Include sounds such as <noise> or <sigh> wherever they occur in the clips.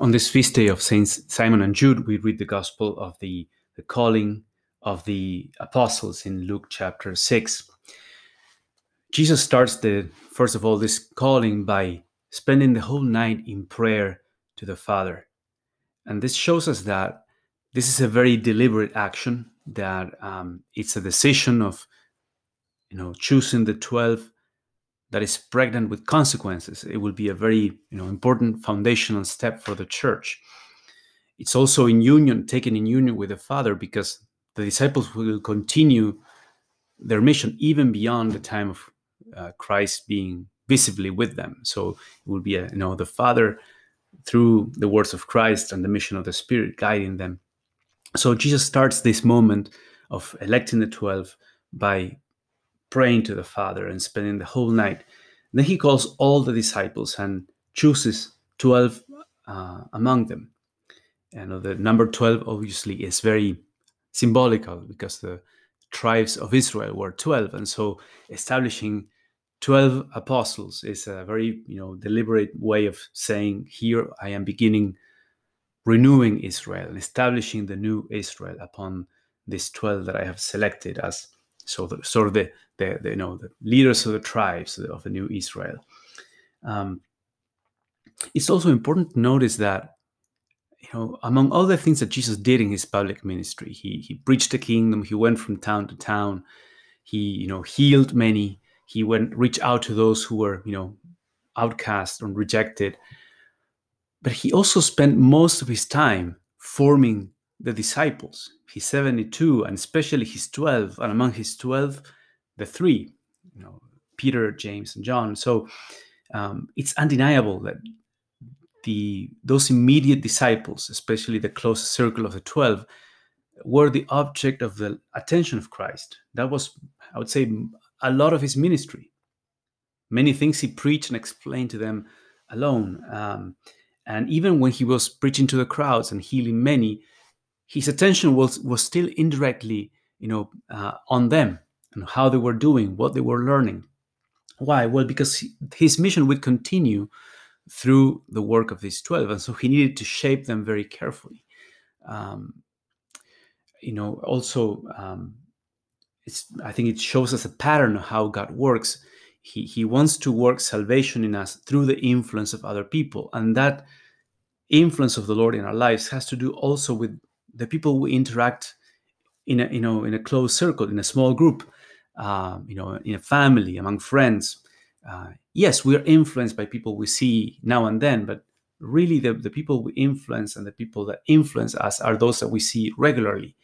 On this feast day of Saints Simon and Jude, we read the gospel of the, the calling of the apostles in Luke chapter 6. Jesus starts the first of all this calling by spending the whole night in prayer to the Father. And this shows us that this is a very deliberate action, that um, it's a decision of you know choosing the 12 that is pregnant with consequences. It will be a very you know important foundational step for the church. It's also in union, taken in union with the Father, because the disciples will continue their mission even beyond the time of uh, Christ being visibly with them. So it will be a, you know the Father through the words of Christ and the mission of the Spirit guiding them. So Jesus starts this moment of electing the twelve by praying to the Father and spending the whole night. Then he calls all the disciples and chooses 12 uh, among them. And the number 12 obviously is very symbolical because the tribes of Israel were 12. And so establishing 12 apostles is a very you know deliberate way of saying here I am beginning renewing Israel and establishing the new Israel upon this 12 that I have selected as so the, sort of the, the, the, you know the leaders of the tribes of the new Israel. Um, it's also important to notice that you know among all the things that Jesus did in his public ministry, he he preached the kingdom. He went from town to town. He you know healed many. He went reach out to those who were you know outcast and rejected. But he also spent most of his time forming the disciples, his 72, and especially his 12, and among his 12, the three, you know, Peter, James, and John. So um, it's undeniable that the those immediate disciples, especially the closest circle of the 12, were the object of the attention of Christ. That was, I would say, a lot of his ministry. Many things he preached and explained to them alone. Um, and even when he was preaching to the crowds and healing many, his attention was was still indirectly, you know, uh, on them and how they were doing, what they were learning. Why? Well, because his mission would continue through the work of these twelve, and so he needed to shape them very carefully. Um, you know, also, um, it's I think it shows us a pattern of how God works. He he wants to work salvation in us through the influence of other people, and that influence of the Lord in our lives has to do also with the people we interact in a you know in a close circle in a small group uh, you know in a family among friends uh, yes we are influenced by people we see now and then but really the, the people we influence and the people that influence us are those that we see regularly.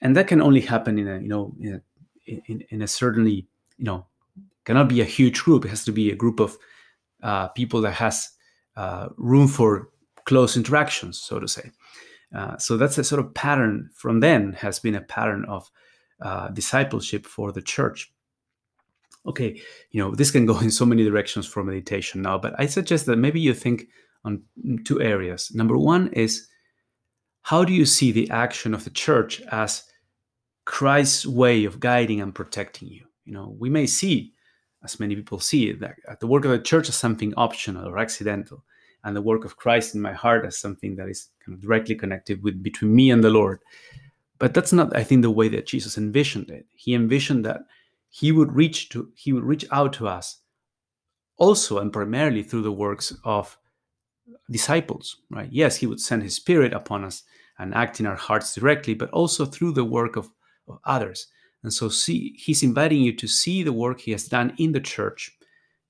And that can only happen in a you know in a, in, in a certainly you know cannot be a huge group. It has to be a group of uh, people that has uh, room for close interactions so to say uh, so that's a sort of pattern from then has been a pattern of uh, discipleship for the church. Okay, you know, this can go <laughs> in so many directions for meditation now, but I suggest that maybe you think on two areas. Number one is how do you see the action of the church as Christ's way of guiding and protecting you? You know, we may see, as many people see that the work of the church as something optional or accidental and the work of Christ in my heart as something that is kind of directly connected with between me and the Lord. But that's not, I think, the way that Jesus envisioned it. He envisioned that he would reach to he would reach out to us also and primarily through the works of disciples, right? Yes, he would send his spirit upon us and act in our hearts directly, but also through the work of, of others. And so see he's inviting you to see the work he has done in the church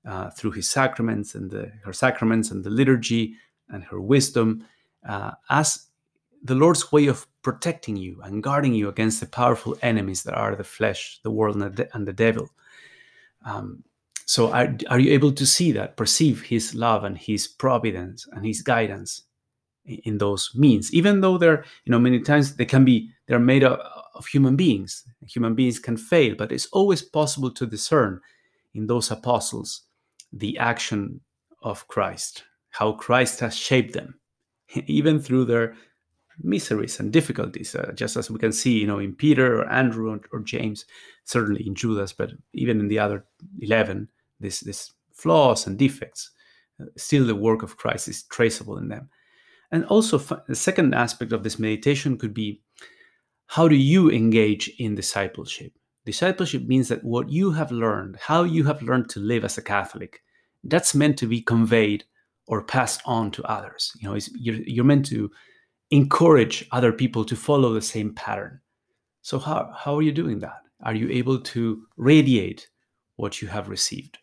uh, through his sacraments and the, her sacraments and the liturgy and her wisdom uh, as the Lord's way of protecting you and guarding you against the powerful enemies that are the flesh, the world, and the, and the devil. Um, so, are, are you able to see that, perceive His love and His providence and His guidance in, those means? Even though they're, you know, many times they can be, they're made of, of human beings. Human beings can fail, but it's always possible to discern in those apostles the action of Christ, how Christ has shaped them, <laughs> even through their miseries and difficulties, uh, just as we can see, you know, in Peter or Andrew or, or, James, certainly in Judas, but even in the other eleven, this this flaws and defects, uh, still the work of Christ is traceable in them. And also, the second aspect of this meditation could be how do you engage in discipleship? Discipleship means that what you have learned, how you have learned to live as a Catholic, that's meant to be conveyed or passed on to others. You know, you're, you're meant to encourage other people to follow the same pattern. So how, how are you doing that? Are you able to radiate what you have received?